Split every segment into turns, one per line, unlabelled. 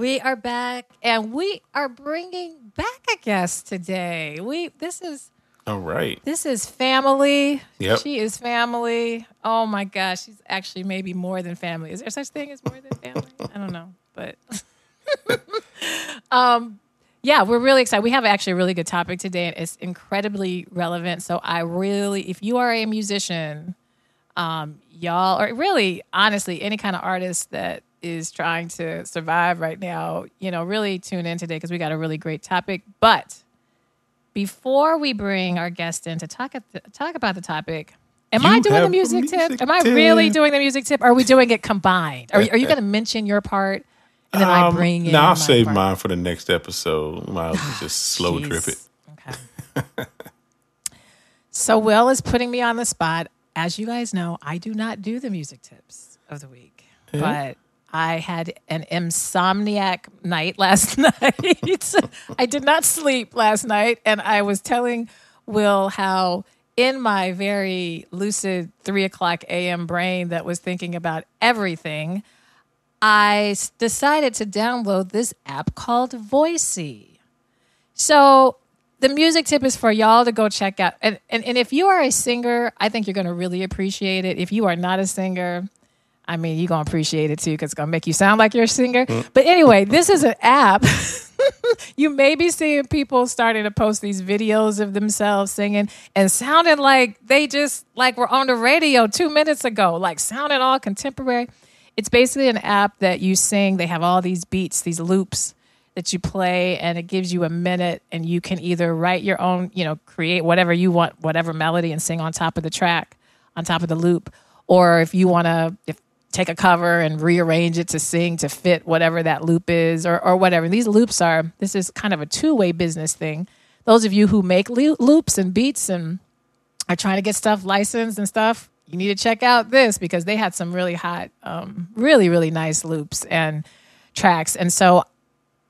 We are back, and we are bringing back a guest today. We this is
All right.
this is family.
Yep.
She is family. Oh my gosh, she's actually maybe more than family. Is there such thing as more than family? I don't know, but um, yeah, we're really excited. We have actually a really good topic today, and it's incredibly relevant. So I really, if you are a musician, um, y'all, or really, honestly, any kind of artist that is trying to survive right now, you know, really tune in today because we got a really great topic. But before we bring our guest in to talk at the, talk about the topic, am
You
I doing the music,
music
tip? Am I really doing the music tip? Or are we doing it combined? Are, you- are you going to mention your part and then I
Um,
bring in?
No, I'll save
part?
mine for the next episode. As well just slow
Jeez.
drip it.
Okay. so Will is putting me on the spot. As you guys know, I do not do the music tips of the week, but I had an insomniac night last night. I did not sleep last night, and I was telling Will how in my very lucid three o'clock a.m. brain that was thinking about everything, I decided to download this app called Voicey. So the music tip is for y'all to go check out. And, and, and if you are a singer, I think you're going to really appreciate it. If you are not a singer, I mean, you're going to appreciate it too because it's going to make you sound like you're a singer. Mm. But anyway, this is an app. you may be seeing people starting to post these videos of themselves singing and sounding like they just like were on the radio two minutes ago, like sounding all contemporary. It's basically an app that you sing. They have all these beats, these loops that you play, and it gives you a minute, and you can either write your own, you know, create whatever you want, whatever melody, and sing on top of the track, on top of the loop, or if you want to, if take a cover and rearrange it to sing to fit whatever that loop is, or or whatever. These loops are. This is kind of a two way business thing. Those of you who make loops and beats and are trying to get stuff licensed and stuff, you need to check out this because they had some really hot, um, really, really nice loops and tracks. And so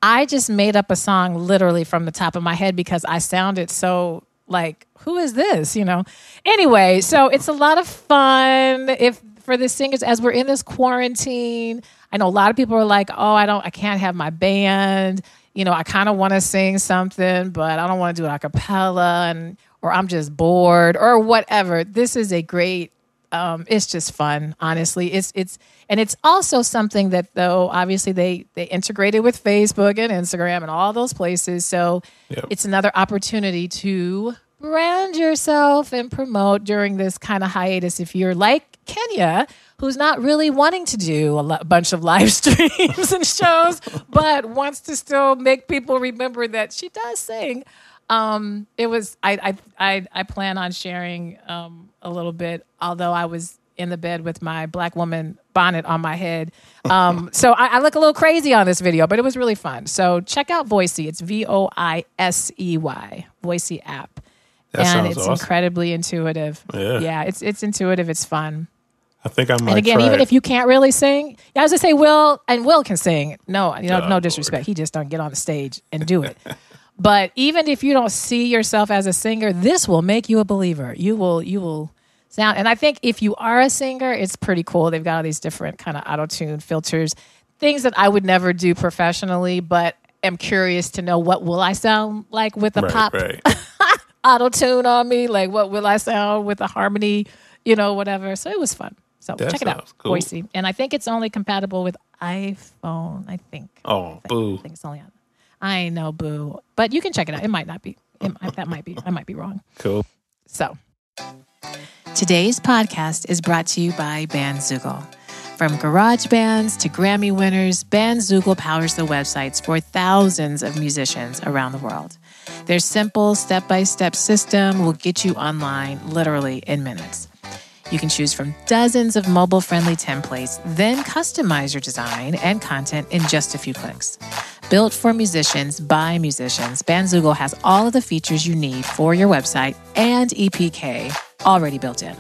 I just made up a song literally from the top of my head because I sounded so like, who is this? You know? Anyway, so it's a lot of fun. If for the singers, as we're in this quarantine, I know a lot of people are like, oh, I don't, I can't have my band. You know, I kind of want to sing something, but I don't want to do it a cappella and, or I'm just bored or whatever. This is a great um, it's just fun honestly it's it's and it's also something that though obviously they they integrated with facebook and instagram and all those places so
Yep.
it's another opportunity to brand yourself and promote during this kind of hiatus if you're like kenya who's not really wanting to do a lo- bunch of live streams and shows but wants to still make people remember that she does sing um, it was I, I I I plan on sharing um, a little bit, although I was in the bed with my black woman bonnet on my head. Um, so I, I look a little crazy on this video, but it was really fun. So check out Voicey. It's V O I S E Y Voicey app,
That
and it's
awesome.
incredibly intuitive.
Yeah.
it's it's intuitive. It's fun.
I think I might
And again, even
it.
if you can't really sing, yeah, I was gonna say Will and Will can sing. No, you know,
Oh,
no
Lord.
disrespect. He just don't get on the stage and do it. but even if you don't see yourself as a singer, this will make you a believer. You will you will sound and I think if you are a singer, it's pretty cool. They've got all these different kind of auto tune filters, things that I would never do professionally, but am curious to know what will I sound like with a
right,
pop
right.
auto tune on me? Like, what will I sound with a harmony? You know, whatever. So it was fun. So
That
check it out,
cool.
Voicey. And I think it's only compatible with iPhone. I think.
Oh,
I
boo.
I think it's only on. I know, boo. But you can check it out. It might not be. Might- that might be. I might be wrong.
Cool.
So, today's podcast is brought to you by Bandzoogle. From garage bands to Grammy winners, Bandzoogle powers the websites for thousands of musicians around the world. Their simple step by step system will get you online literally in minutes. You can choose from dozens of mobile friendly templates, then customize your design and content in just a few clicks. Built for musicians by musicians, Bandzoogle has all of the features you need for your website and EPK already built in.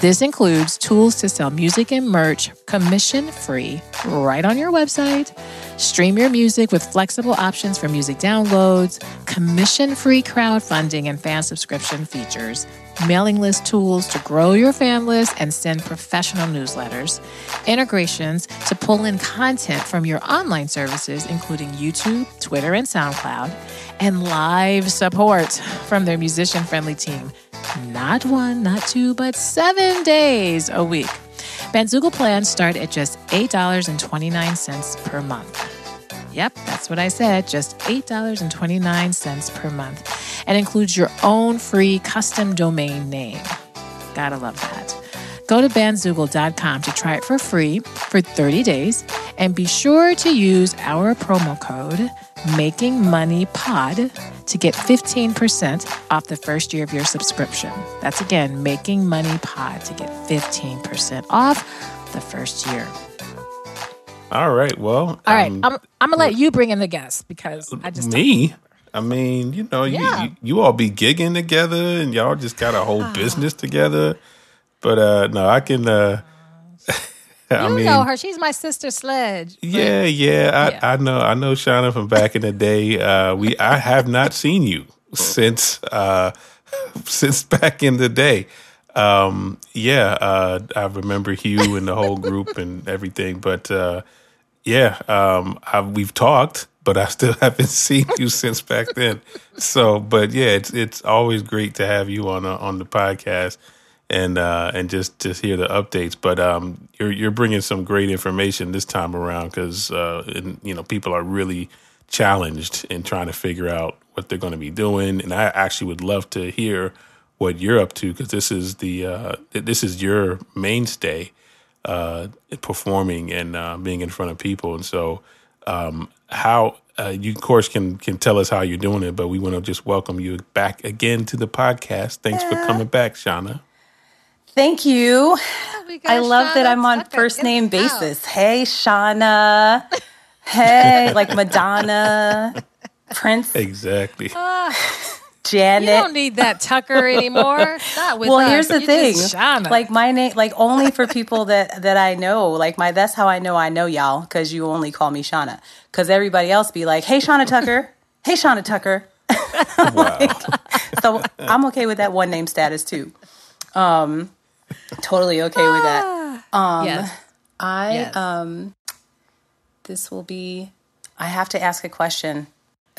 This includes tools to sell music and merch commission free right on your website, stream your music with flexible options for music downloads, commission free crowdfunding and fan subscription features, mailing list tools to grow your fan list and send professional newsletters, integrations to pull in content from your online services, including YouTube, Twitter, and SoundCloud, and live support from their musician friendly team. Not one, not two, but seven days a week. Bandzoogle plans start at just $8.29 per month. Yep, that's what I said, just $8.29 per month. And includes your own free custom domain name. Gotta love that. Go to bandzoogle.com to try it for free for 30 days and be sure to use our promo code Making Money Pod to get 15% off the first year of your subscription. That's again, Making Money Pod to get 15% off the first year.
All right. Well,
All right,
um,
I'm, I'm gonna let you bring in the guests because I just
me. I mean, you know,
Yeah.
you, you you all be gigging together, and y'all just got a whole
Ah.
business together. But uh no, I can. uh I
you
mean,
know her. She's my sister Sledge.
yeah, yeah, I,
Yeah.
I know, I know, Shauna from back in the day. Uh, we, I have not seen you since, uh, since back in the day. Um, yeah, uh, I remember Hugh and the whole group and everything. But uh, yeah, um, I, we've talked, but I still haven't seen you since back then. So, but yeah, it's it's always great to have you on uh, on the podcast and uh, and just just hear the updates. But um, you're you're bringing some great information this time around because uh, you know people are really challenged in trying to figure out what they're going to be doing. And I actually would love to hear what you're up to because this is the uh, this is your mainstay uh, performing and uh, being in front of people. And so, um, how uh, you, of course, can can tell us how you're doing it, but we want to just welcome you back again to the podcast. Thanks for coming back, Shauna.
Thank you.
We got
I love that I'm on
Tucker
first name
the house.
basis. Hey, Shauna. Hey, like Madonna, Prince,
Exactly.
Janet.
You don't need that Tucker anymore. Not with
well,
us.
here's the
You're
thing.
Shauna.
Like my name, like only for people that that I know. Like my, that's how I know I know y'all because you only call me Shauna. Because everybody else be like, "Hey, Shauna Tucker. Hey, Shauna Tucker."
Wow.
So I'm okay with that one name status too. Um, totally okay with that. Um,
yes.
I
Yes.
um, this will be. I have to ask a question,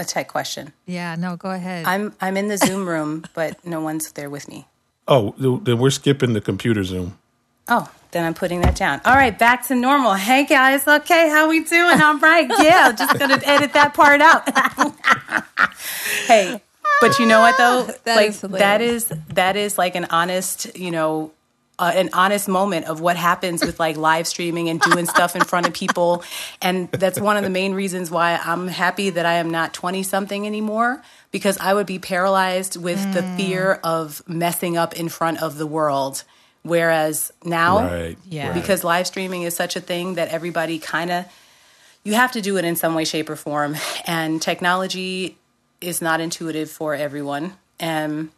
a tech question.
Yeah. No. Go ahead.
I'm I'm in the Zoom room, but no one's there with me.
Oh, then we're skipping the computer Zoom.
Oh, then I'm putting that down. All right, back to normal. Hey guys, okay, how we doing? All right, yeah, just gonna edit that part out. hey, but you know what though?
That
like
is
that
hilarious.
is that is like an honest, you know, uh, an honest moment of what happens with like live streaming and doing stuff in front of people, and that's one of the main reasons why I'm happy that I am not 20 something anymore because I would be paralyzed with the fear of messing up in front of the world. Whereas now,
Right.
Yeah.
because live streaming is such a thing that everybody kind of you have to do it in some way shape or form and technology is not intuitive for everyone and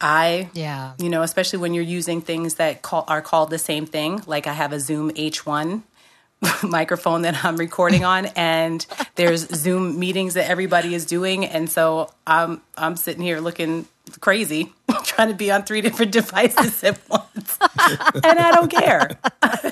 i
yeah.
you know especially when you're using things that call, are called the same thing like i have a zoom h1 microphone that i'm recording on and there's zoom meetings that everybody is doing and so i'm i'm sitting here looking crazy trying to be on three different devices at once and i don't care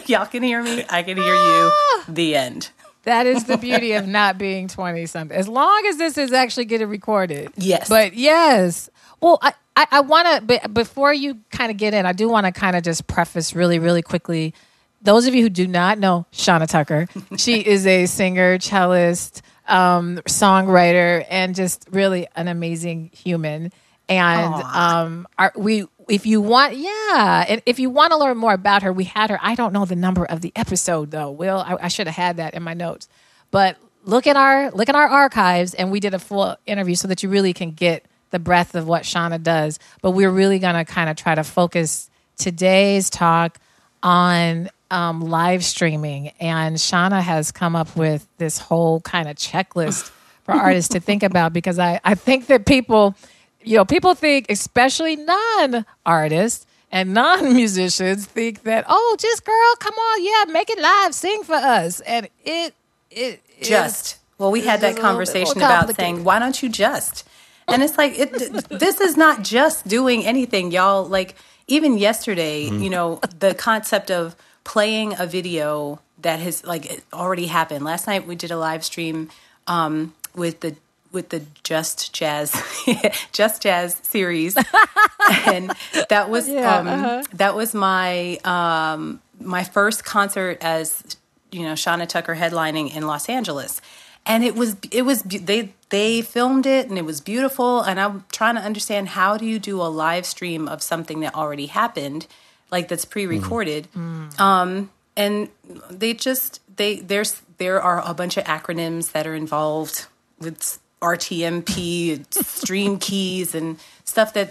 y'all can hear me i can hear you ah. the end
That is the beauty of not being 20 something. As long as this is actually getting recorded.
Yes.
But yes. Well, I, I, I want to, but before you kind of get in, I do want to kind of just preface really, really quickly. Those of you who do not know Shauna Tucker, she is a singer, cellist, um, songwriter, and just really an amazing human. And um, our, we, if you want, yeah, and if you want to learn more about her, we had her. I don't know the number of the episode though. Will I, I should have had that in my notes, but look at our look at our archives, and we did a full interview so that you really can get the breadth of what Shauna does. But we're really gonna kind of try to focus today's talk on um, live streaming, and Shauna has come up with this whole kind of checklist for artists to think about because I, I think that people, you know, people think, especially non artists and non musicians, think that, oh, just girl, come on, yeah, make it live, sing for us. And it, it,
just. Well, we had that conversation about saying, why don't you just? And it's like, it, this is not just doing anything, y'all. Like, even yesterday, mm-hmm. you know, the concept of playing a video that has like already happened. Last night we did a live stream um, with the with the Just Jazz Just Jazz series, and that was yeah, um, uh-huh. that was my um, my first concert as you know Shauna Tucker headlining in Los Angeles, and it was it was they they filmed it and it was beautiful, and I'm trying to understand how do you do a live stream of something that already happened, like that's pre-recorded, mm. um, and they just they there's there are a bunch of acronyms that are involved with RTMP, stream keys, and stuff that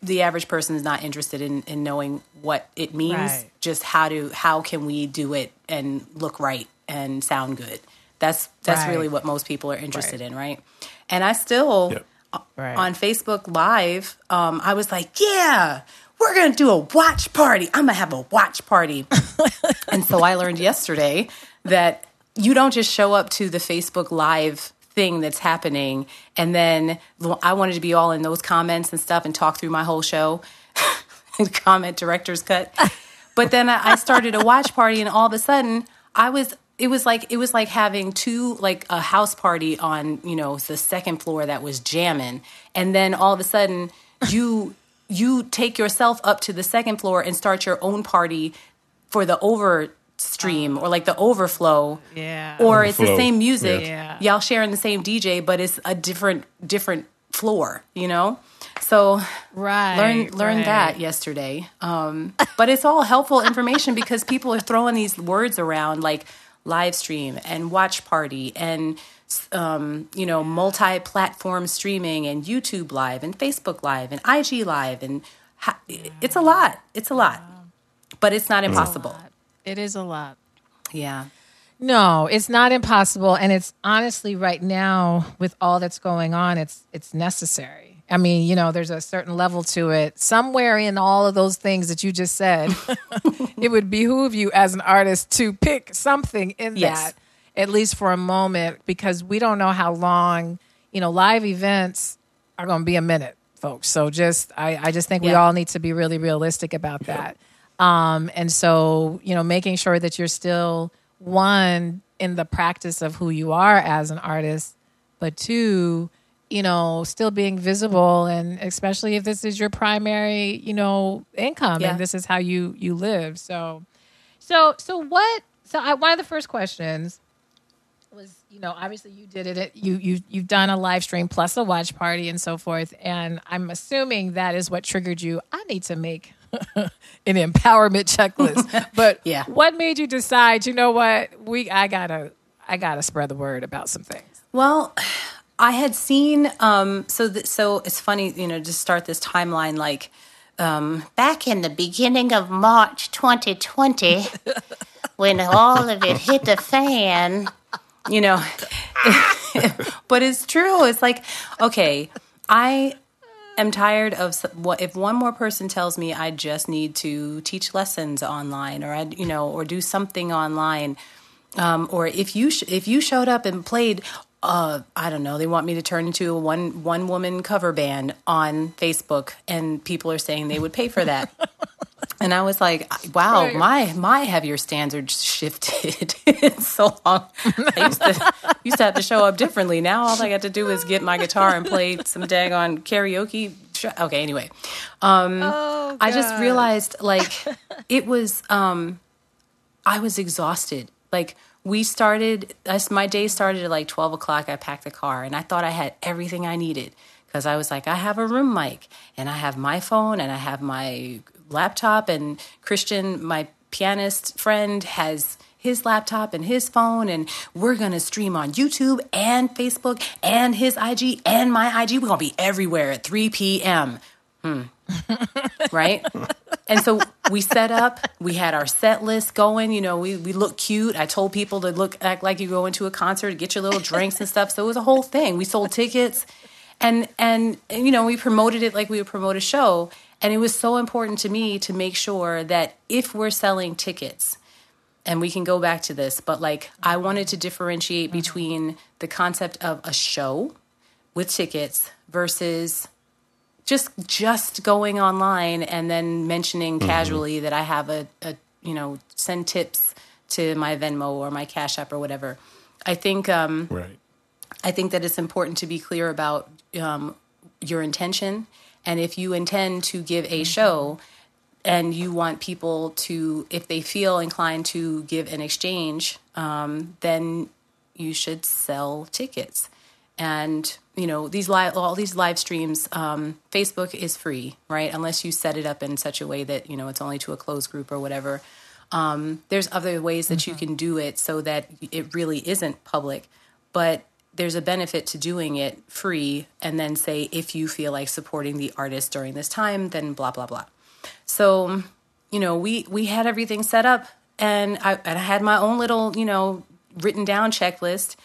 the average person is not interested in, in knowing what it means. Right. Just how to how can we do it and look right and sound good. That's that's right. really what most people are interested right. in, right? And I still yep. on Facebook Live, um, I was like, yeah. We're gonna do a watch party. I'm gonna have a watch party. and so I learned yesterday that you don't just show up to the Facebook Live thing that's happening. And then I wanted to be all in those comments and stuff and talk through my whole show. Comment director's cut. But then I started a watch party, and all of a sudden, I was. It was like it was like having two like a house party on you know the second floor that was jamming, and then all of a sudden you you take yourself up to the second floor and start your own party for the over stream or like the overflow.
Yeah.
Or it's the same music. Yeah. Y'all sharing the same DJ, but it's a different different floor, you know? So
right,
learn learn right. that yesterday. Um, but it's all helpful information because people are throwing these words around like live stream and watch party and um, you know multi-platform streaming and YouTube live and Facebook live and IG live and ha- it's a lot. It's a lot, but it's not impossible.
It is a lot.
Yeah.
No, it's not impossible, and it's honestly right now with all that's going on, it's it's necessary. I mean, you know, there's a certain level to it. Somewhere in all of those things that you just said, it would behoove you as an artist to pick something in yes. that, at least for a moment, because we don't know how long, you know, live events are going to be a minute, folks. So just, I, I just think yeah. we all need to be really realistic about that. Um, and so, you know, making sure that you're still one in the practice of who you are as an artist, but two, you know, still being visible and especially if this is your primary, you know, income yeah. and this is how you you live. So so so what so I, one of the first questions was you know obviously you did it you you you've done a live stream plus a watch party and so forth and i'm assuming that is what triggered you i need to make an empowerment checklist. But yeah. what made you decide, you know what, we I gotta I gotta spread the word about some things?
Well, I had seen um so th- so it's funny, you know, to start this timeline like um back in the beginning of March 2020 when all of it hit the fan, you know. but it's true. It's like okay, I am tired of what if one more person tells me I just need to teach lessons online or I you know or do something online um, or if you sh- if you showed up and played uh, I don't know they want me to turn into a one one woman cover band on Facebook and people are saying they would pay for that And I was like, wow, right. my my have your standards shifted so long. I used to, used to have to show up differently. Now all I got to do is get my guitar and play some daggone karaoke. Okay, anyway. Um, oh, I just realized like it was um, I was exhausted. Like we started my day started at like 12 o'clock i packed the car and i thought i had everything i needed because i was like i have a room mic and i have my phone and i have my laptop, and Christian, my pianist friend, has his laptop and his phone, and we're gonna stream on YouTube and Facebook and his IG and my IG. We're gonna be everywhere at 3 p.m. Hmm. Right? And so we set up, we had our set list going, you know, we, we look cute. I told people to look act like you go into a concert, get your little drinks and stuff. So it was a whole thing. We sold tickets and, and, and, you know, we promoted it like we would promote a show. And it was so important to me to make sure that if we're selling tickets, and we can go back to this, but like I wanted to differentiate mm-hmm. between the concept of a show with tickets versus just just going online and then mentioning mm-hmm. casually that I have a, a you know send tips to my Venmo or my Cash App or whatever. I think um,
right.
I think that it's important to be clear about um, your intention, and if you intend to give a mm-hmm. show and you want people to, if they feel inclined to give an exchange, um, then you should sell tickets. And you know these live, all these live streams. Um, Facebook is free, right? Unless you set it up in such a way that you know it's only to a closed group or whatever. Um, there's other ways that mm-hmm. you can do it so that it really isn't public, but there's a benefit to doing it free and then say if you feel like supporting the artist during this time then blah blah blah so, you know, we we had everything set up, and I, and I had my own little, you know, written down checklist.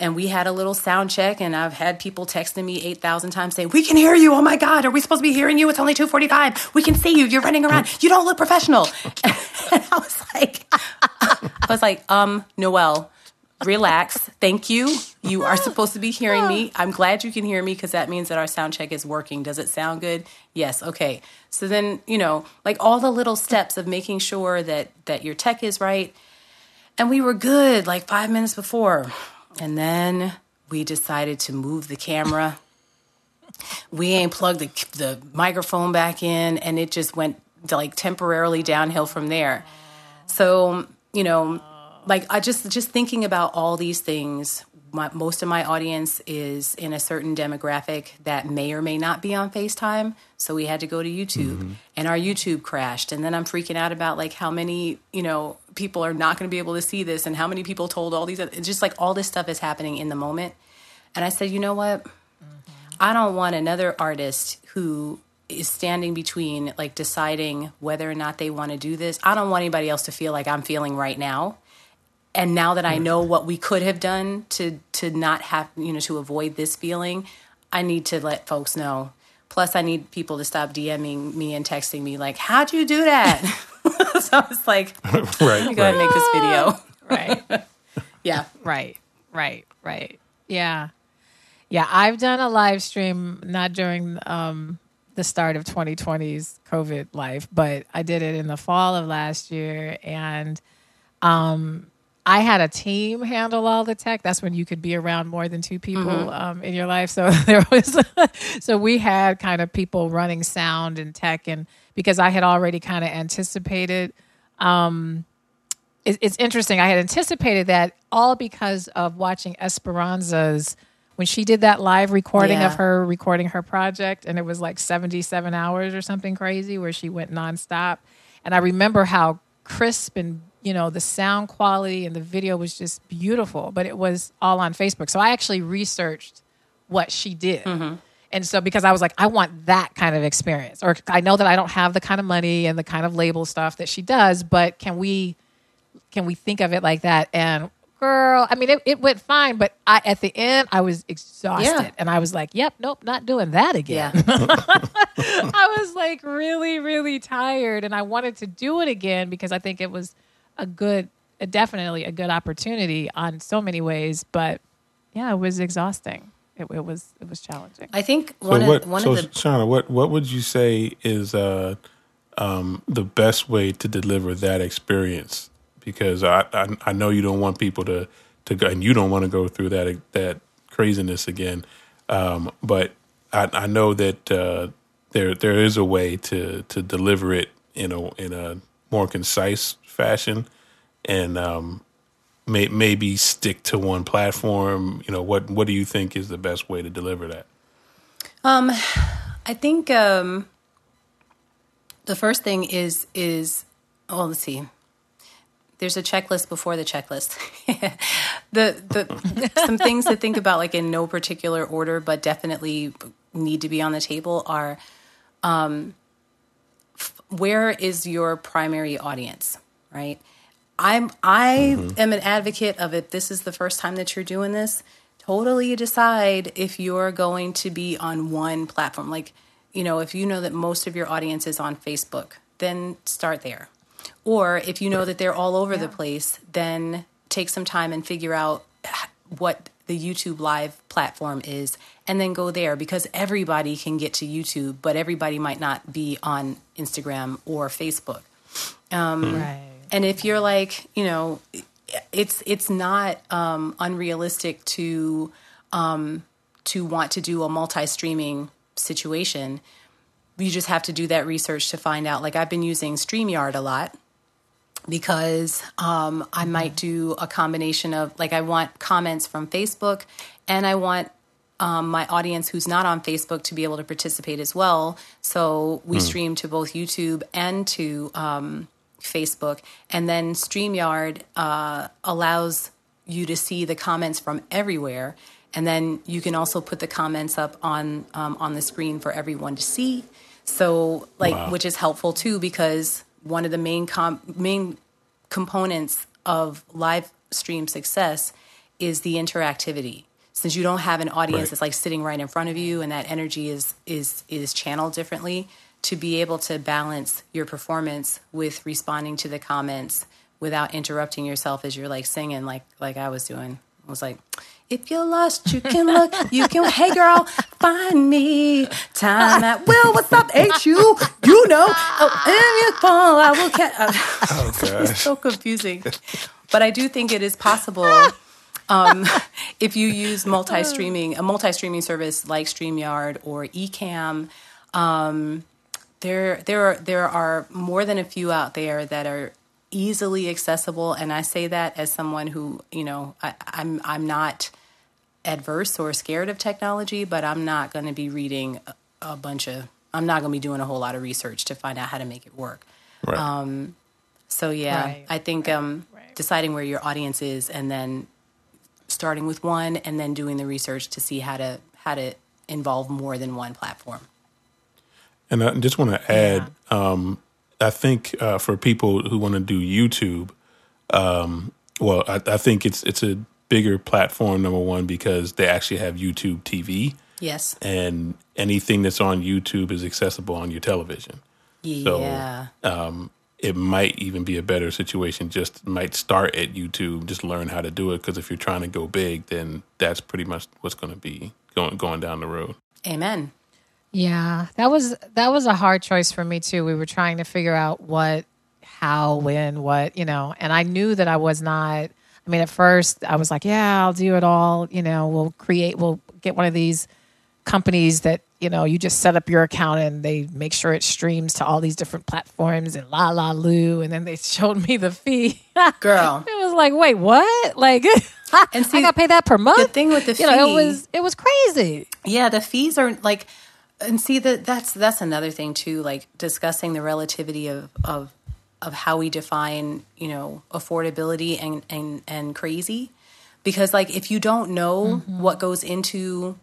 And we had a little sound check, and I've had people texting me 8,000 times saying, We can hear you. Oh my God, are we supposed to be hearing you? It's only 245. We can see you. You're running around. You don't look professional. And I was like, I was like, um, Noel, relax. Thank you. You are supposed to be hearing me. I'm glad you can hear me because that means that our sound check is working. Does it sound good? Yes. Okay. So then, you know, like all the little steps of making sure that that your tech is right. And we were good like 5 minutes before. And then we decided to move the camera. we ain't plugged the the microphone back in and it just went like temporarily downhill from there. So, you know, like I just just thinking about all these things. My, most of my audience is in a certain demographic that may or may not be on FaceTime. So we had to go to YouTube mm-hmm. and our YouTube crashed. And then I'm freaking out about like how many, you know, people are not going to be able to see this and how many people told all these, it's just like all this stuff is happening in the moment. And I said, you know what? Mm-hmm. I don't want another artist who is standing between like deciding whether or not they want to do this. I don't want anybody else to feel like I'm feeling right now and now that I know what we could have done to to not have you know to avoid this feeling, I need to let folks know. Plus, I need people to stop DMing me and texting me like, "How'd you do that?" so I was like,
"Right, let
me go ahead and make this video."
right.
yeah.
Right. Right. Right. Yeah. Yeah. I've done a live stream not during um, the start of 2020's COVID life, but I did it in the fall of last year, and um, I had a team handle all the tech. That's when you could be around more than two people mm-hmm. um, in your life. So there was, so we had kind of people running sound and tech, and because I had already kind of anticipated. Um, it, it's interesting. I had anticipated that all because of watching Esperanza's when she did that live recording yeah. of her recording her project, and it was like seventy-seven hours or something crazy, where she went nonstop. And I remember how crisp and you know the sound quality and the video was just beautiful but it was all on facebook so i actually researched what she did mm-hmm. and so because i was like i want that kind of experience or i know that i don't have the kind of money and the kind of label stuff that she does but can we can we think of it like that and girl i mean it, it went fine but i at the end i was exhausted yeah. and i was like yep nope not doing that again yeah. i was like really really tired and i wanted to do it again because i think it was a good, a definitely a good opportunity on so many ways. But yeah, it was exhausting. It, it was it was challenging.
I think one so what, of one
so
of the
Shauna, what what would you say is uh, um, the best way to deliver that experience? Because I, I, I know you don't want people to to go, and you don't want to go through that that craziness again. Um, but I, I know that uh, there there is a way to to deliver it in a in a more concise fashion and um, may, maybe stick to one platform? You know, what what do you think is the best way to deliver that?
Um, I think um, the first thing is is well, let's see. There's a checklist before the checklist. the the some things to think about, like in no particular order, but definitely need to be on the table are um, where is your primary audience, right? I'm I
Mm-hmm.
am an advocate of if this is the first time that you're doing this, totally decide if you're going to be on one platform. Like, you know, if you know that most of your audience is on Facebook, then start there. Or if you know that they're all over the place, then take some time and figure out what the YouTube live platform is and then go there because everybody can get to YouTube, but everybody might not be on Instagram or Facebook.
Right.
And if you're like, you know, it's it's not um, unrealistic to um, to want to do a multi-streaming situation. You just have to do that research to find out. Like I've been using StreamYard a lot because um, I might do a combination of like I want comments from Facebook and I want um, my audience who's not on Facebook to be able to participate as well. So we stream to both YouTube and to um, Facebook, and then StreamYard uh, allows you to see the comments from everywhere. And then you can also put the comments up on um, on the screen for everyone to see. So, like,
Wow.
which is helpful too, because one of the main com- main components of live stream success is the interactivity. Since you don't have an audience
Right.
that's like sitting right in front of you, and that energy is is is channeled differently, to be able to balance your performance with responding to the comments without interrupting yourself as you're like singing, like like I was doing. I was like, if you're lost, you can look, you can, hey girl, find me. Time at will, what's up, H you? You know, oh, if you fall, I will catch.
Oh
it's
gosh.
so confusing. But I do think it is possible um, if you use multi-streaming, a multi-streaming service like StreamYard or Ecamm. Um, there, there are there are more than a few out there that are easily accessible, and I say that as someone who, you know, I, I'm I'm not adverse or scared of technology, but I'm not going to be reading a, a bunch of. I'm not going to be doing a whole lot of research to find out how to make it work.
Right.
So yeah,
Right,
I think um,
right.
deciding where your audience is and then starting with one and then doing the research to see how to how to involve more than one platform.
And I just want to add, um, I think uh, for people who want to do YouTube, um, well, I, I think it's it's a bigger platform. Number one, because they actually have YouTube TV,
Yes.
and anything that's on YouTube is accessible on your television. Yeah. So,
yeah.
It might even be a better situation. Just might start at YouTube, just learn how to do it. Because if you're trying to go big, then that's pretty much what's going to be going going down the road.
Amen.
Yeah, that was that was a hard choice for me too. We were trying to figure out what, how, when, what, you know, and I knew that I was not. I mean, at first I was like, yeah, I'll do it all. You know, we'll create, we'll get one of these companies that you know you just set up your account and they make sure it streams to all these different platforms and la la loo, and then they showed me the fee.
Girl.
it was like, wait, what? Like,
And
I got to pay that per month.
The thing with the
you know, it was it was crazy.
Yeah, the fees are like, and see that that's that's another thing too. Like discussing the relativity of of of how we define you know affordability and and and crazy, because like if you don't know mm-hmm. what goes into,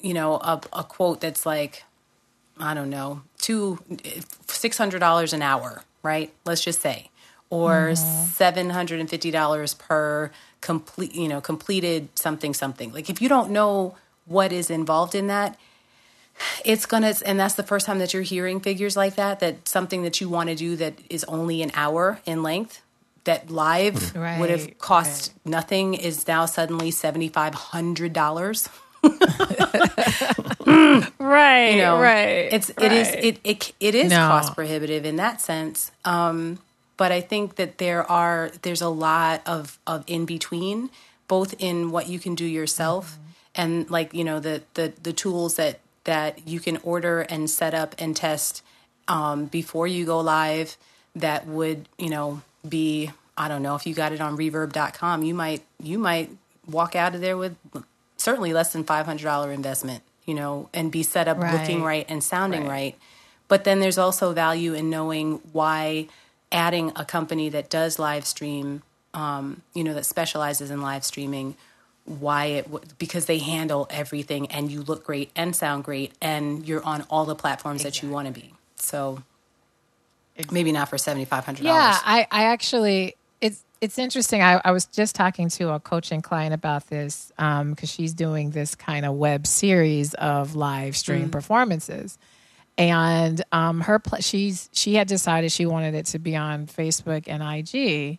you know, a, a quote that's like, I don't know, two six hundred dollars an hour, right? Let's just say, or mm-hmm. seven hundred and fifty dollars per complete, you know, completed something something. Like if you don't know what is involved in that, it's gonna, and that's the first time that you're hearing figures like that. That something that you want to do that is only an hour in length. That live would have
Right,
cost nothing is now suddenly seventy five hundred dollars.
Right,
you know
right.
it's it is
right.
it it, it is
No.
cost prohibitive in that sense um but i think that there are there's a lot of of in between both in what you can do yourself
Mm-hmm.
and like you know the the the tools that that you can order and set up and test um before you go live that would you know be i don't know if you got it on reverb.com you might you might walk out of there with certainly less than $500 investment you know and be set up looking
Right.
right and sounding
Right.
right. But then there's also value in knowing why adding a company that does live stream, um, you know, that specializes in live streaming, why it w- because they handle everything and you look great and sound great and you're on all the platforms that you want to be. So Maybe not for seventy five hundred
Yeah,
dollars.
I, I actually it's it's interesting. I, I was just talking to a coaching client about this because she's doing this kind of web series of live stream performances, and um, her pl- she's she had decided she wanted it to be on Facebook and IG.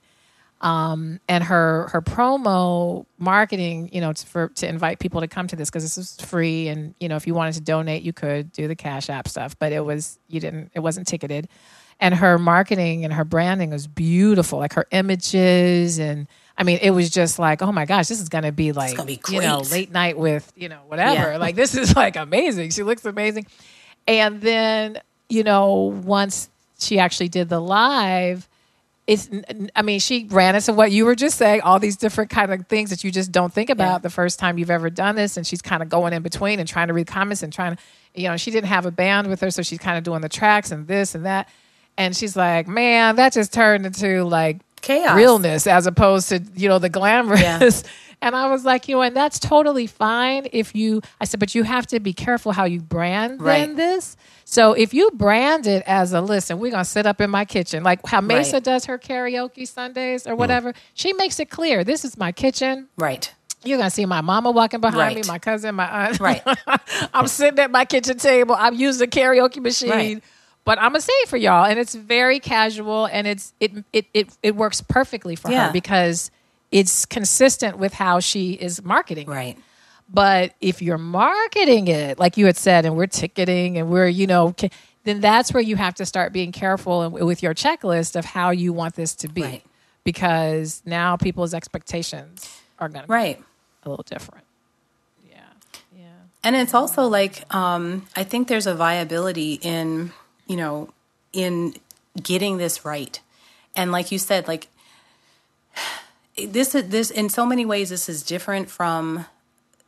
Um, and her her promo marketing, you know, to, for to invite people to come to this because this is free, and you know, if you wanted to donate, you could do the Cash App stuff, but it was you didn't, it wasn't ticketed. And her marketing and her branding was beautiful like her images and i mean it was just like oh my gosh this is going to be like
gonna be
you know late night with you know whatever.
Yeah.
like this is like amazing. She looks amazing. And then you know once she actually did the live it's i mean she ran into what you were just saying all these different kind of things that you just don't think about
Yeah.
the first time you've ever done this and she's kind of going in between and trying to read comments and trying to you know she didn't have a band with her so she's kind of doing the tracks and this and that and she's like man that just turned into like
Chaos.
realness as opposed to you know the glamorous
Yeah.
and i was like you know and that's totally fine if you i said but you have to be careful how you brand then
Right.
this so if you brand it as a listen we're gonna sit up in my kitchen like how mesa
Right.
does her karaoke sundays or mm. whatever she makes it clear this is my kitchen
Right.
you're gonna see my mama walking behind me, my cousin, my aunt.
Right.
I'm sitting at my kitchen table. I'm using a karaoke machine.
Right.
But I'm gonna say it for y'all, and it's very casual, and it's it it it, it works perfectly for
Yeah.
her because it's consistent with how she is marketing.
Right.
But if you're marketing it, like you had said, and we're ticketing and we're, you know, ca- then that's where you have to start being careful and- with your checklist of how you want this to be.
Right.
Because now people's expectations are going to
Right.
be a little different. Yeah. Yeah.
And it's also like um, I think there's a viability in you know in getting this right, and like you said, like this is this in so many ways this is different from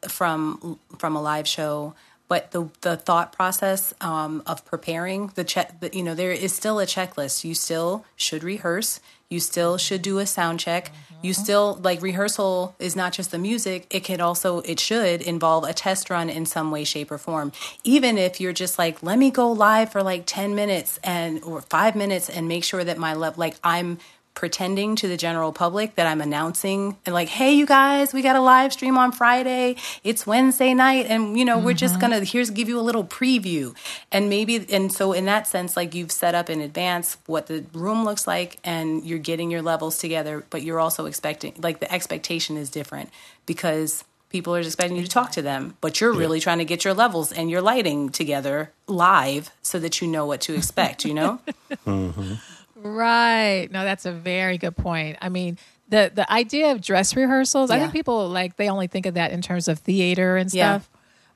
from from a live show but the the thought process um, of preparing the check you know there is still a checklist. You still should rehearse. You still should do a sound check. You still like rehearsal is not just the music. It can also it should involve a test run in some way shape or form. Even if you're just like let me go live for like 10 minutes and or 5 minutes and make sure that my love, like i'm pretending to the general public that I'm announcing and like, hey, you guys, we got a live stream on Friday. It's Wednesday night, and you know, we're just mm-hmm. gonna here's give you a little preview, and maybe and so in that sense, like you've set up in advance what the room looks like, and you're getting your levels together, but you're also expecting like the expectation is different because. People are expecting you to talk to them, but you're really trying to get your levels and your lighting together live so that you know what to expect, you know? Mm-hmm.
Right. No, that's a very good point. I mean, the the idea of dress rehearsals, I think people like they only think of that in terms of theater and
Yeah.
stuff.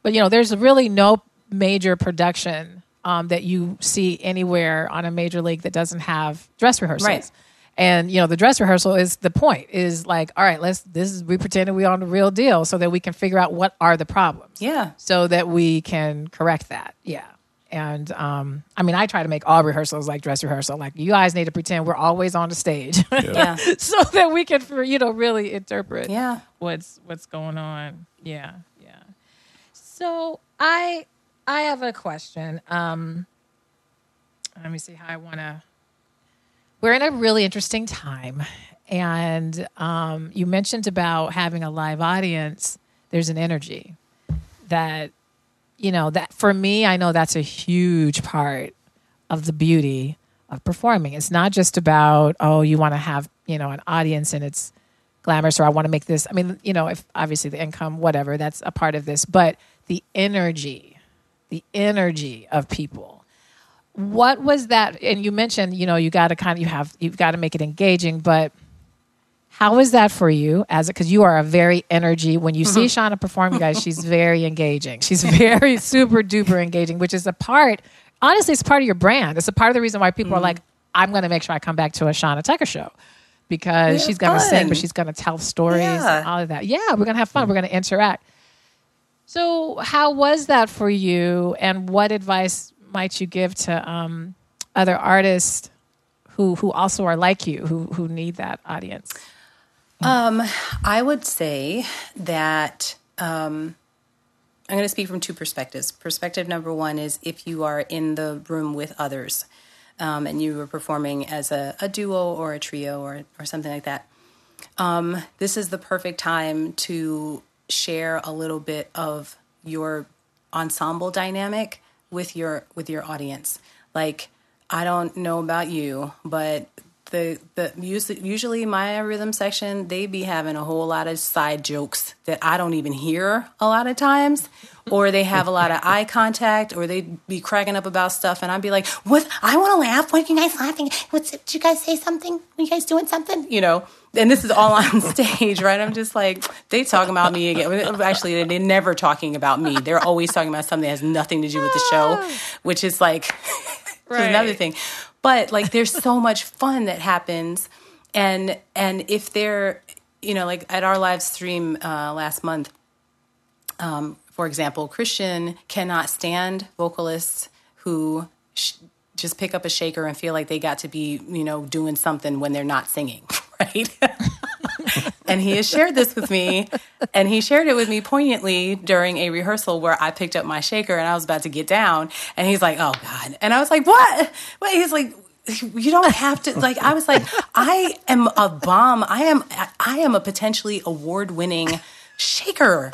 But you know, there's really no major production um, that you see anywhere on a major league that doesn't have dress rehearsals.
Right.
And you know, the dress rehearsal is the point. Is like, all right, let's this is we pretending we on the real deal, so that we can figure out what are the problems
Yeah.
so that we can correct that. Yeah. And um, I mean, I try to make all rehearsals like dress rehearsal. Like you guys need to pretend we're always on the stage,
Yeah.
so that we can, you know, really interpret
Yeah.
what's what's going on. Yeah, yeah. So I I have a question. Um, let me see how I want to. We're in a really interesting time, and um, you mentioned about having a live audience. There's an energy that you know that for me i know that's a huge part of the beauty of performing. It's not just about oh you want to have you know an audience and it's glamorous or i want to make this i mean you know if obviously the income whatever that's a part of this but the energy the energy of people. What was that and you mentioned you know you got to kind of you have you've got to make it engaging but how is that for you as because you are a very energy when you see mm-hmm. Shauna perform you guys she's very engaging. She's very super duper engaging which is a part honestly it's part of your brand. It's a part of the reason why people are mm-hmm. like I'm going to make sure I come back to a Shauna Tucker show. Because
Yeah,
she's going to sing but she's going to tell stories
Yeah.
and all of that. Yeah we're going to have fun. We're going to mm-hmm. interact. So how was that for you? And what advice might you give to um, other artists who who also are like you who who need that audience
I would say that um, I'm going to speak from two perspectives. Perspective number one is if you are in the room with others, um, and you were performing as a, a duo or a trio or or something like that. Um, this is the perfect time to share a little bit of your ensemble dynamic with your with your audience. Like I don't know about you, but the the usually, usually my rhythm section they be having a whole lot of side jokes that I don't even hear a lot of times, or they have a lot of eye contact, or they be cracking up about stuff, and I'd be like, "What? I want to laugh. What are you guys laughing? What's? Did you guys say something? Are you guys doing something? You know?" And this is all on stage, right? I'm just like, they talking about me again. Actually, they're never talking about me. They're always talking about something that has nothing to do with the show, ah. which is like right. another thing but like there's so much fun that happens. And and if they're you know like at our live stream uh, last month um, for example christian cannot stand vocalists who sh- just pick up a shaker and feel like they got to be you know doing something when they're not singing right and he has shared this with me and he shared it with me poignantly during a rehearsal where i picked up my shaker and i was about to get down and he's like oh god. And i was like what? Wait he's like you don't have to like i was like i am a bomb. I am i am a potentially award winning shaker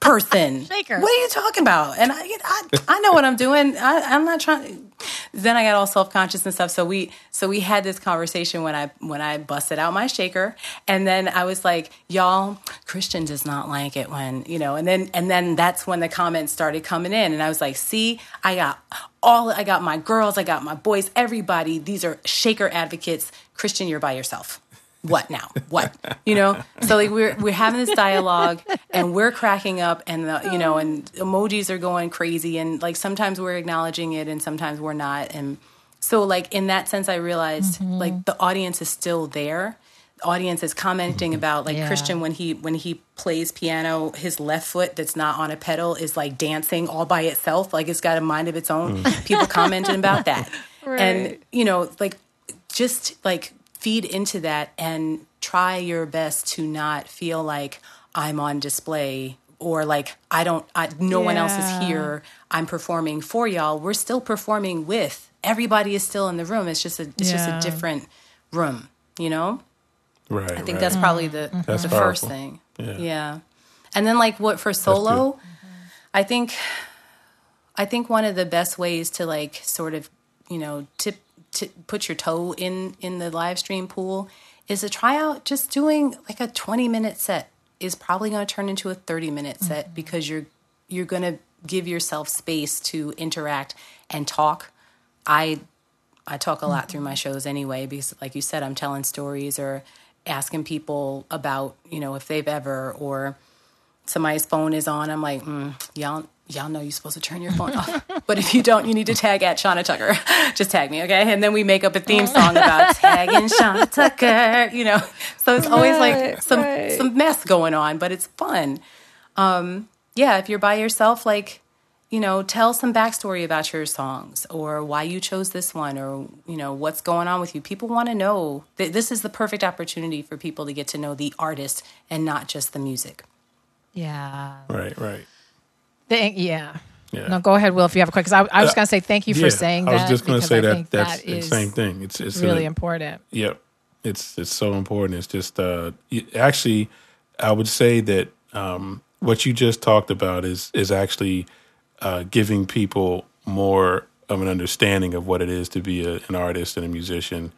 person.
Shaker.
What are you talking about? And I, I, I know what I'm doing. I, I'm not trying. Then I got all self conscious and stuff. So we, so we had this conversation when I, when I busted out my shaker, and then I was like, y'all, Christian does not like it when you know. And then, and then that's when the comments started coming in, and I was like, see, I got all, I got my girls, I got my boys, everybody. These are shaker advocates. Christian, you're by yourself what now? What? You know? So like we're we're having this dialogue and we're cracking up and the, you know and emojis are going crazy and like sometimes we're acknowledging it and sometimes we're not and so like in that sense I realized mm-hmm. like the audience is still there. The audience is commenting mm-hmm. about like yeah. Christian when he when he plays piano, his left foot that's not on a pedal is like dancing all by itself, like it's got a mind of its own. Mm. People commenting about that. Right. And you know, like just like feed into that and try your best to not feel like I'm on display or like I don't I, no yeah. one else is here. I'm performing for y'all. We're still performing with. Everybody is still in the room. It's just a it's yeah. just a different room, you know?
Right. I
think
right.
that's probably the
mm-hmm. that's
the
powerful.
first thing. Yeah. yeah. And then like what for solo, I think I think one of the best ways to like sort of, you know, tip to put your toe in in the live stream pool is a tryout just doing like a 20 minute set is probably going to turn into a 30 minute set mm-hmm. because you're you're going to give yourself space to interact and talk i i talk a lot mm-hmm. through my shows anyway because like you said i'm telling stories or asking people about you know if they've ever or somebody's phone is on i'm like mm, y'all y'all know you're supposed to turn your phone off. But if you don't, you need to tag at Shauna Tucker. Just tag me, okay? And then we make up a theme song about tagging Shauna Tucker, you know. So it's always like some right. some mess going on, but it's fun. Um, yeah, if you're by yourself, like, you know, tell some backstory about your songs or why you chose this one or, you know, what's going on with you. People want to know that this is the perfect opportunity for people to get to know the artist and not just the music.
Yeah.
Right, right.
Thank, yeah. Yeah. No, go ahead, Will, if you have a question. Because I, I, was uh, going to say thank you for saying that.
I was just going to say that that's that the same thing. It's, it's
really important.
Yep. It's it's so important. It's just uh, actually, I would say that um, what you just talked about is is actually uh, giving people more of an understanding of what it is to be a, an artist and a musician,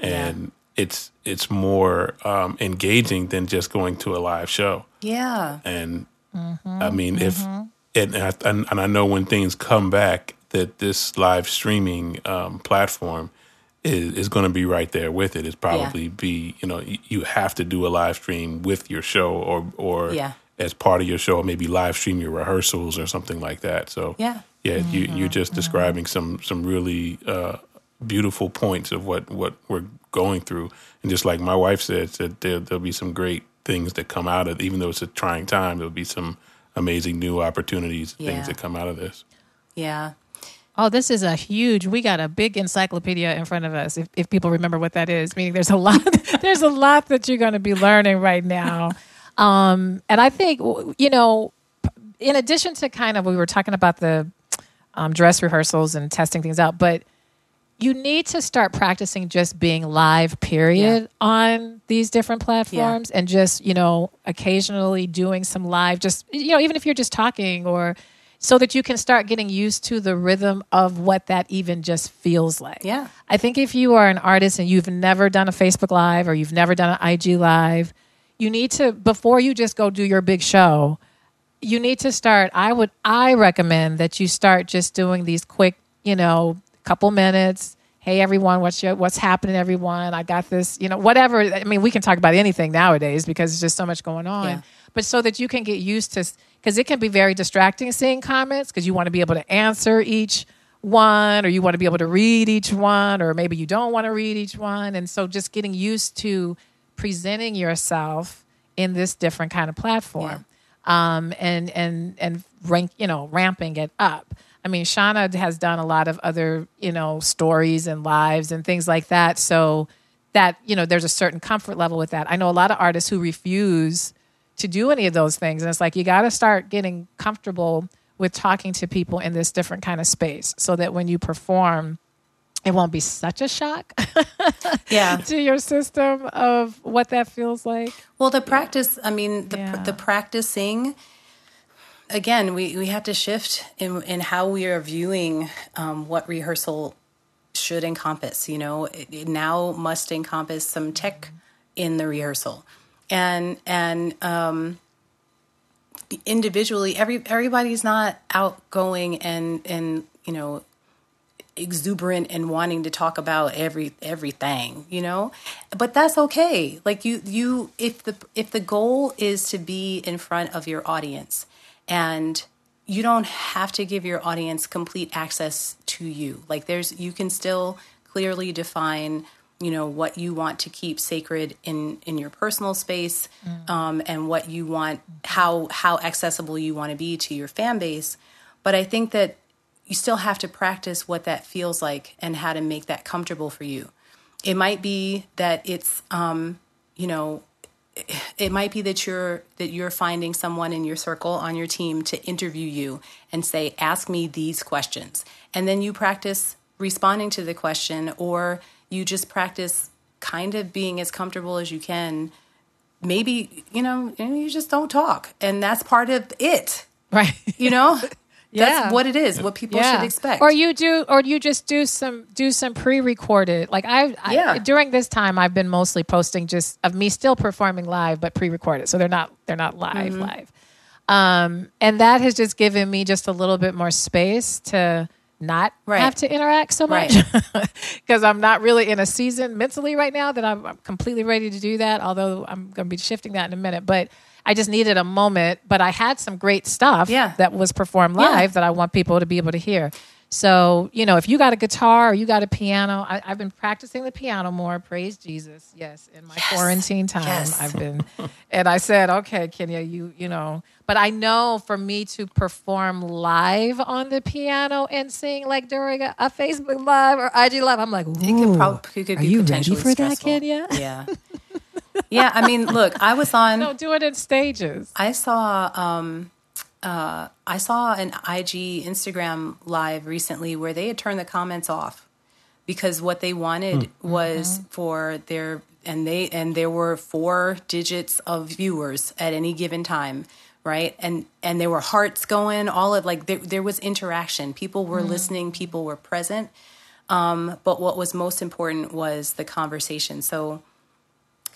and yeah. it's it's more um, engaging than just going to a live show.
Yeah.
And mm-hmm, I mean, mm-hmm. if and I, and I know when things come back that this live streaming um, platform is, is going to be right there with it. It's probably yeah. be you know you, you, have to do a live stream with your show or or
yeah.
as part of your show, or maybe live stream your rehearsals or something like that. So
yeah,
yeah, mm-hmm. you you're just mm-hmm. describing some some really uh, beautiful points of what what we're going through, and just like my wife said, said there, there'll be some great things that come out of even though it's a trying time. There'll be some amazing new opportunities, yeah. things that come out of this.
Yeah.
Oh, this is a huge. We got a big encyclopedia in front of us. If, if people remember what that is, meaning there's a lot. there's a lot that you're going to be learning right now. Um, and I think you know, in addition to kind of we were talking about the um, dress rehearsals and testing things out, but you need to start practicing just being live period on these different platforms and just you know occasionally doing some live just you know even if you're just talking or so that you can start getting used to the rhythm of what that even just feels like.
Yeah.
i think if you are an artist and you've never done a facebook live or you've never done an ig live you need to before you just go do your big show you need to start i would i recommend that you start just doing these quick you know couple minutes. Hey everyone what's your what's happening everyone? I got this you know whatever. I mean we can talk about anything nowadays because there's just so much going on.
Yeah.
but so that you can get used to because it can be very distracting seeing comments because you want to be able to answer each one or you want to be able to read each one or maybe you don't want to read each one. And so just getting used to presenting yourself in this different kind of platform um, and and and rank you know ramping it up. I mean, Shauna has done a lot of other you know stories and lives and things like that. So that you know, there's a certain comfort level with that. I know a lot of artists who refuse to do any of those things, and it's like you got to start getting comfortable with talking to people in this different kind of space, so that when you perform, it won't be such a shock
Yeah.
to your system of what that feels like.
Well, the practice, I mean, the,
Yeah.
the practicing, again, we, we have to shift in, in how we are viewing um, what rehearsal should encompass. You know, it, it now must encompass some tech in the rehearsal. And, and, um, individually, every, everybody's not outgoing and, and, you know, exuberant and wanting to talk about every everything you know but that's okay like you you if the if the goal is to be in front of your audience and you don't have to give your audience complete access to you. Like there's you can still clearly define you know what you want to keep sacred in in your personal space um, and what you want how how accessible you want to be to your fan base. But i think that you still have to practice what that feels like and how to make that comfortable for you. It might be that it's, um, you know, it might be that you're that you're finding someone in your circle on your team to interview you and say, "Ask me these questions," and then you practice responding to the question, or you just practice kind of being as comfortable as you can. Maybe you know you just don't talk, and that's part of it.
Right.
You know.
Yeah.
That's what it is. What people should expect.
Or you do, or you just do some do some pre-recorded. Like I, I
Yeah.
during this time, I've been mostly posting just of me still performing live, but pre-recorded, so they're not they're not live
Mm-hmm.
live. Um, and that has just given me just a little bit more space to not
Right.
have to interact so much because I'm not really in a season mentally right now that I'm, I'm completely ready to do that. Although I'm going to be shifting that in a minute, but. I just needed a moment, but I had some great stuff
Yeah.
that was performed
Yeah.
live that I want people to be able to hear. So, you know, if you got a guitar or you got a piano, I, I've been practicing the piano more. Praise Jesus. Yes. In my quarantine time,
Yes.
I've been, and I said, okay, Kenya, you, you know, but I know for me to perform live on the piano and sing like during a, a Facebook live or IG live, I'm like,
it could
"Ooh,
probably could
are
be
you ready for that,
stressful.
Kenya?
Yeah. yeah, I mean, look, I was on
Don't do it in stages.
I saw um uh I saw an IG Instagram live recently where they had turned the comments off because what they wanted was for their and they and there were four digits of viewers at any given time right? And and there were hearts going all of like there, there was interaction. People were listening people were present. Um but what was most important was the conversation. So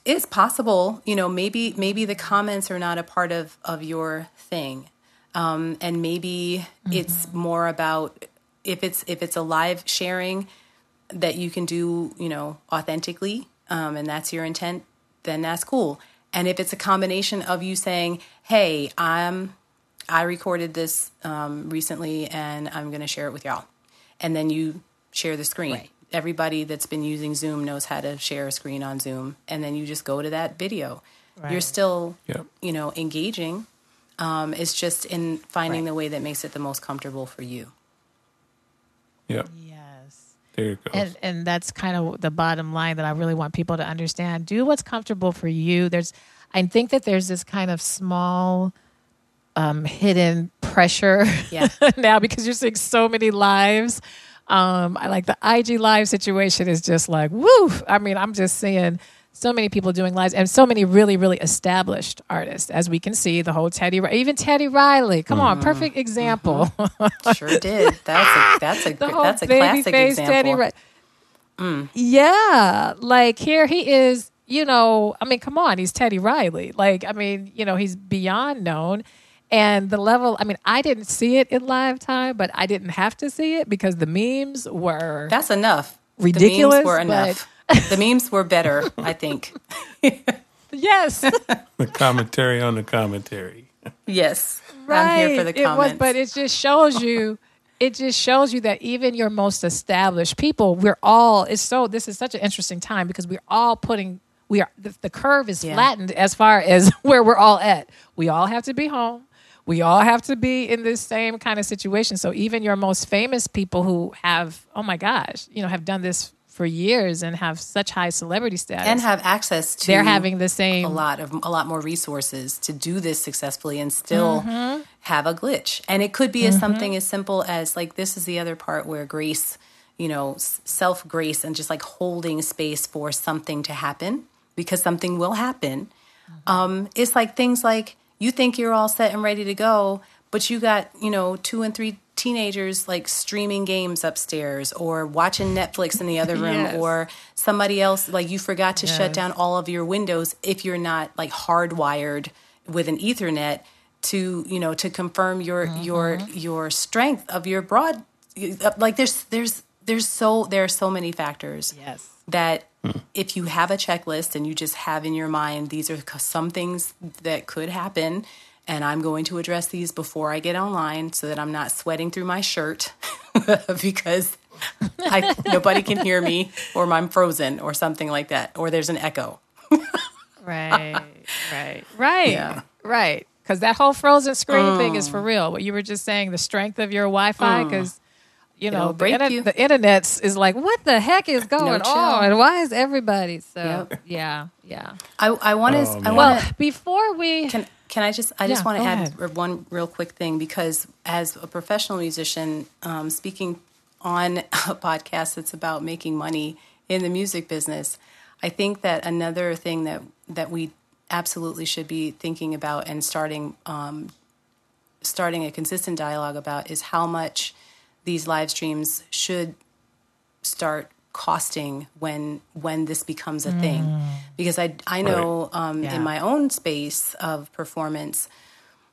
it's possible you know maybe maybe the comments are not a part of of your thing. Um and maybe it's more about if it's if it's a live sharing that you can do you know authentically um and that's your intent then that's cool. And if it's a combination of you saying hey i'm i recorded this um recently and i'm going to share it with y'all and then you share the screen everybody that's been using zoom knows how to share a screen on zoom and then you just go to that video you're still
Yep.
you know engaging um, it's just in finding the way that makes it the most comfortable for you
Yeah.
Yes.
There it goes.
and and that's kind of the bottom line that I really want people to understand. Do what's comfortable for you. There's, I think that there's this kind of small, um, hidden pressure
Yeah.
now because you're seeing so many lives Um, I like the IG live situation is just like woo. I mean, I'm just seeing so many people doing lives and so many really, really established artists, as we can see. The whole Teddy, even Teddy Riley. Come on, mm-hmm. perfect example. Mm-hmm.
Sure did. That's a that's a
the whole
that's a
baby
classic
face
example.
Teddy Riley. Mm. Yeah, like here he is. You know, I mean, come on, he's Teddy Riley. Like, I mean, you know, he's beyond known. And the level, I mean, I didn't see it in live time, but I didn't have to see it because the memes were
That's enough.
Ridiculous,
The memes were enough. the memes were better, I think.
yes,
The commentary on the commentary.
Yes.
right.
I'm here for the
It was, but it just shows you. It just shows you that even your most established people, we're all. It's so. This is such an interesting time because we're all putting. We are the, the curve is
Yeah.
flattened as far as where we're all at. We all have to be home. We all have to be in this same kind of situation. So even your most famous people who have, oh my gosh, you know, have done this for years and have such high celebrity status,
and have access to
they're having the same
a lot of a lot more resources to do this successfully and still
Mm-hmm.
have a glitch. And it could be as something as simple as like this is the other part where grace, you know, self grace and just like holding space for something to happen because something will happen.
Mm-hmm.
Um, it's like things like you think you're all set and ready to go, but you got you know two and three teenagers like streaming games upstairs or watching Netflix in the other room
Yes.
or somebody else like you forgot to shut down all of your windows if you're not like hardwired with an ethernet to you know to confirm your your mm-hmm. your strength of your broad like there's there's there's so there are so many factors
yes.
That if you have a checklist and you just have in your mind these are some things that could happen and I'm going to address these before I get online so that I'm not sweating through my shirt because I, nobody can hear me or I'm frozen or something like that or there's an echo.
Right, right, right,
Yeah.
right. Because that whole frozen screen thing is mm. for real. What you were just saying, the strength of your Wi-Fi, mm. because you know the,
break
inter-
you.
the internet's is like, what the heck is going
chill.
on, and why is everybody so?
Yep.
Yeah, yeah.
I, I want to
Oh,
I want
Well, before we,
Can can I just I just want to add
ahead.
one real quick thing because as a professional musician, um, speaking on a podcast that's about making money in the music business, I think that another thing that that we absolutely should be thinking about and starting um, starting a consistent dialogue about is how much these live streams should start costing when when this becomes a thing. Because i i know um,
Yeah.
in my own space of performance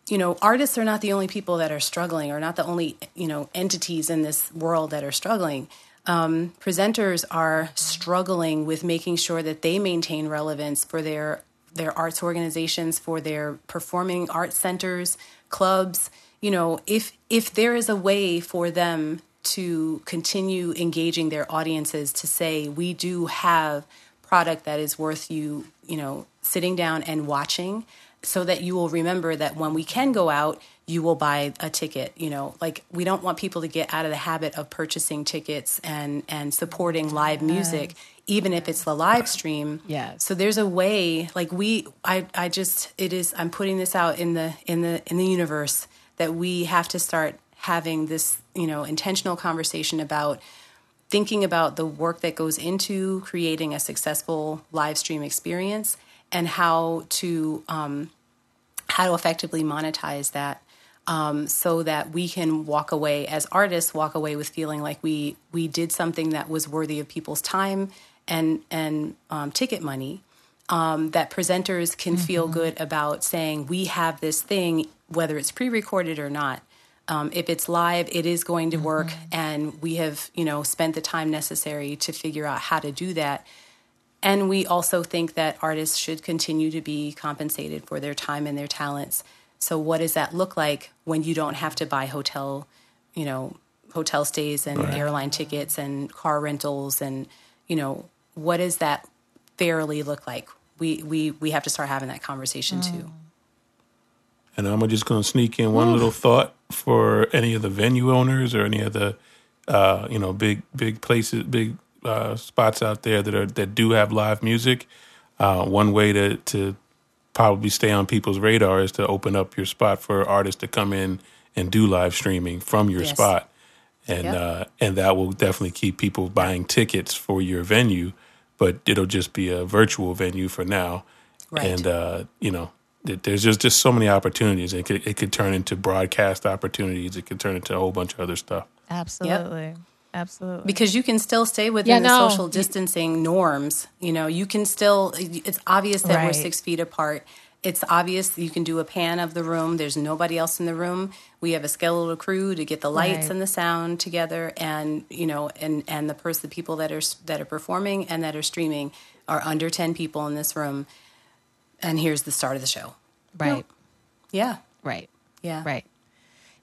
you know artists are not the only people that are struggling or not the only you know entities in this world that are struggling. Um, presenters are struggling with making sure that they maintain relevance for their their arts organizations for their performing arts centers clubs you know if if there is a way for them to continue engaging their audiences to say we do have product that is worth you you know sitting down and watching so that you will remember that when we can go out you will buy a ticket you know? Like we don't want people to get out of the habit of purchasing tickets and and supporting live music even if it's the live stream.
Yes.
so there's a way like we i i just it is i'm putting this out in the in the in the universe that we have to start having this you know intentional conversation about thinking about the work that goes into creating a successful live stream experience and how to um, how to effectively monetize that um, so that we can walk away as artists walk away with feeling like we we did something that was worthy of people's time and and um, ticket money um, that presenters can feel good about saying we have this thing whether it's pre-recorded or not um, if it's live it is going to work and we have you know spent the time necessary to figure out how to do that and we also think that artists should continue to be compensated for their time and their talents. So what does that look like when you don't have to buy hotel, you know, hotel stays and airline tickets and car rentals and, you know, what does that fairly look like? We we we have to start having that conversation too.
And I'm just going to sneak in one little thought for any of the venue owners or any of the, uh, you know, big big places, big uh, spots out there that are that do have live music. Uh, one way to to probably stay on people's radar is to open up your spot for artists to come in and do live streaming from your
Yes.
spot. and
Yep.
uh, and that will definitely keep people buying tickets for your venue, but it'll just be a virtual venue for now.
Right.
And uh, you know, th- there's just just so many opportunities. It could it could turn into broadcast opportunities. It could turn into a whole bunch of other stuff.
Absolutely. Absolutely.
because you can still stay within
Yeah,
the
no.
social distancing norms. You know, you can still. It's obvious that we're six feet apart. It's obvious that you can do a pan of the room. There's nobody else in the room. We have a skeletal crew to get the lights
Right.
and the sound together, and you know, and and the person, the people that are that are performing and that are streaming are under ten people in this room. And here's the start of the show.
right.
Yeah,
Right.
yeah,
Right.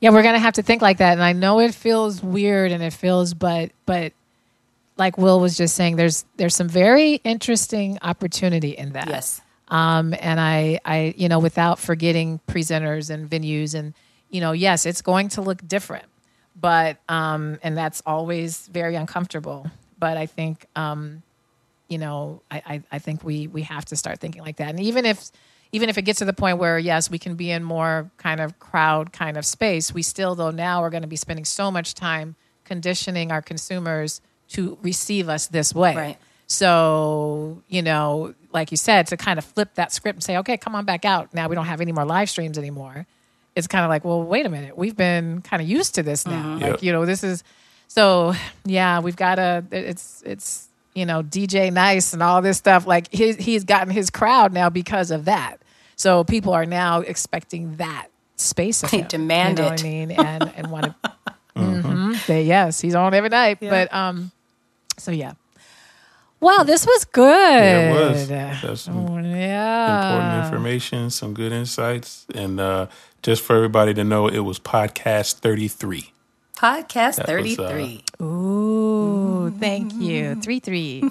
Yeah, we're gonna have to think like that, and I know it feels weird, and it feels, but but like Will was just saying, there's there's some very interesting opportunity in that.
Yes.
Um, and I I you know without forgetting presenters and venues, and you know yes, it's going to look different, but um, and that's always very uncomfortable. But I think um, you know, I, I, I think we we have to start thinking like that. And even if even if it gets to the point where yes, we can be in more kind of crowd kind of space, we still though now are going to be spending so much time conditioning our consumers to receive us this way.
Right.
So, you know, like you said, to kind of flip that script and say, okay, come on back out. Now we don't have any more live streams anymore. It's kind of like, well, wait a minute. We've been kind of used to this now. Mm-hmm.
Yeah.
Like, you know, this is so yeah, we've got to it's it's you know, DJ Nice and all this stuff. Like he, he's gotten his crowd now because of that. So people are now expecting that space of
They demand
you know
it.
What I mean, and and want to. hmm Say yes, he's on every night. But um, so yeah. Wow, this was good.
Yeah, it was. That's some
Oh, yeah.
important information, some good insights, and uh, just for everybody to know, it was podcast thirty three.
Podcast
was, uh,
thirty three.
Ooh, thank you. Three three.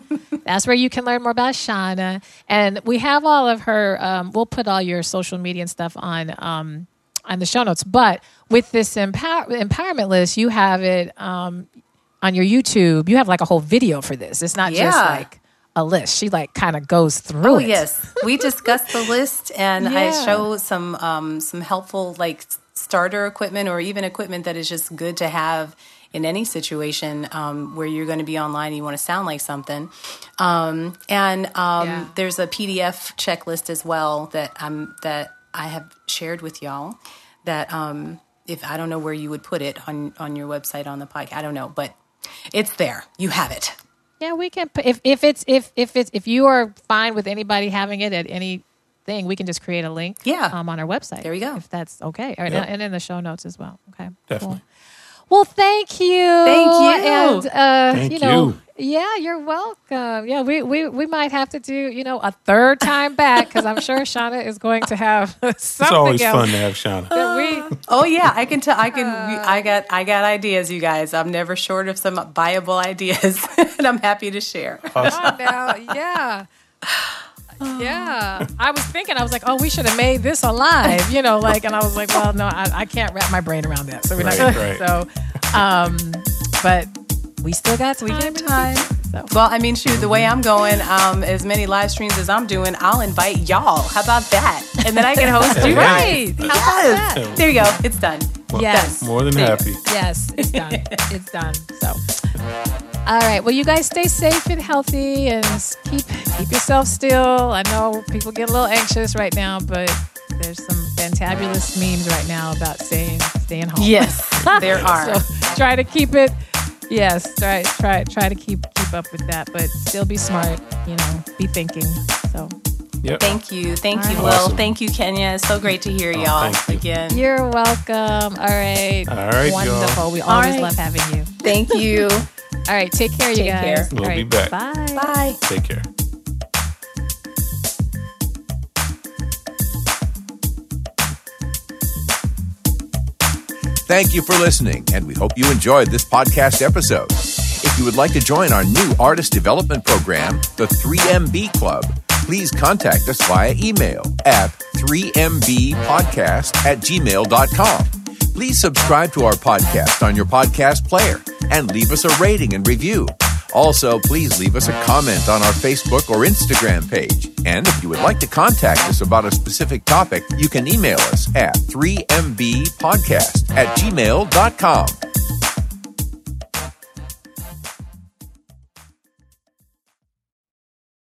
That's where you can learn more about Shauna, and we have all of her. Um, we'll put all your social media and stuff on um, on the show notes. But with this empower- empowerment list, you have it um, on your YouTube. You have like a whole video for this. It's not just like a list. She like kind of goes through
Oh
it.
yes, we discussed the list, and I show some um, some helpful like starter equipment or even equipment that is just good to have in any situation um, where you're going to be online. and You want to sound like something, um, and um,
Yeah.
there's a PDF checklist as well that um that I have shared with y'all. That um, if I don't know where you would put it on on your website on the podcast, I don't know, but it's there. You have it.
Yeah, we can. If if it's if if it's if you are fine with anybody having it at any thing, we can just create a link.
Yeah.
Um, on our website.
There you go.
If that's okay, All right,
Yeah.
and in the show notes as well. Okay.
Definitely.
Cool. Well, thank you.
Thank you.
And uh,
Thank
you know,
you.
yeah, you're welcome. Yeah, we, we we might have to do you know a third time back because I'm sure Shauna is going to have something
It's always
else
fun to have Shauna.
that we
Oh yeah, I can tell. I can. I got. I got ideas, you guys. I'm never short of some viable ideas, and I'm happy to share.
on now. Yeah. Yeah. I was thinking, I was like, oh, we should have made this alive, you know, like, and I was like, well, no, I, I can't wrap my brain around that. So we're not
Right,
going
right.
to. So, um, but we still got time.
We got
in
time.
So.
Well, I mean, shoot, the way I'm going, um, as many live streams as I'm doing, I'll invite y'all. How about that? And then I can host you.
Right.
guys.
How about
Yes.
that?
There you go. It's done.
Yes.
More than happy.
Yes, it's done. it's done. So, all right. Well, you guys stay safe and healthy, and keep keep yourself still. I know people get a little anxious right now, but there's some fantabulous memes right now about staying staying home.
Yes, there are.
So try to keep it. Yes, try try try to keep keep up with that, but still be smart. You know, be thinking. So
Yep.
Thank you. Thank you,
All
Will.
Awesome.
Thank you, Kenya. It's so great to hear oh, y'all
thank you.
again.
you're welcome. All right.
All right, y'all.
Wonderful. We always
right.
love having you.
Thank you.
All right. Take care, you guys.
care.
We'll
All
be
right,
back.
Bye.
Bye.
Take care.
Thank you for listening, and we hope you enjoyed this podcast episode. If you would like to join our new artist development program, the 3MB Club, please contact us via email at 3mbpodcast at gmail.com. Please subscribe to our podcast on your podcast player and leave us a rating and review. Also, please leave us a comment on our Facebook or Instagram page. And if you would like to contact us about a specific topic, you can email us at 3mbpodcast at gmail.com.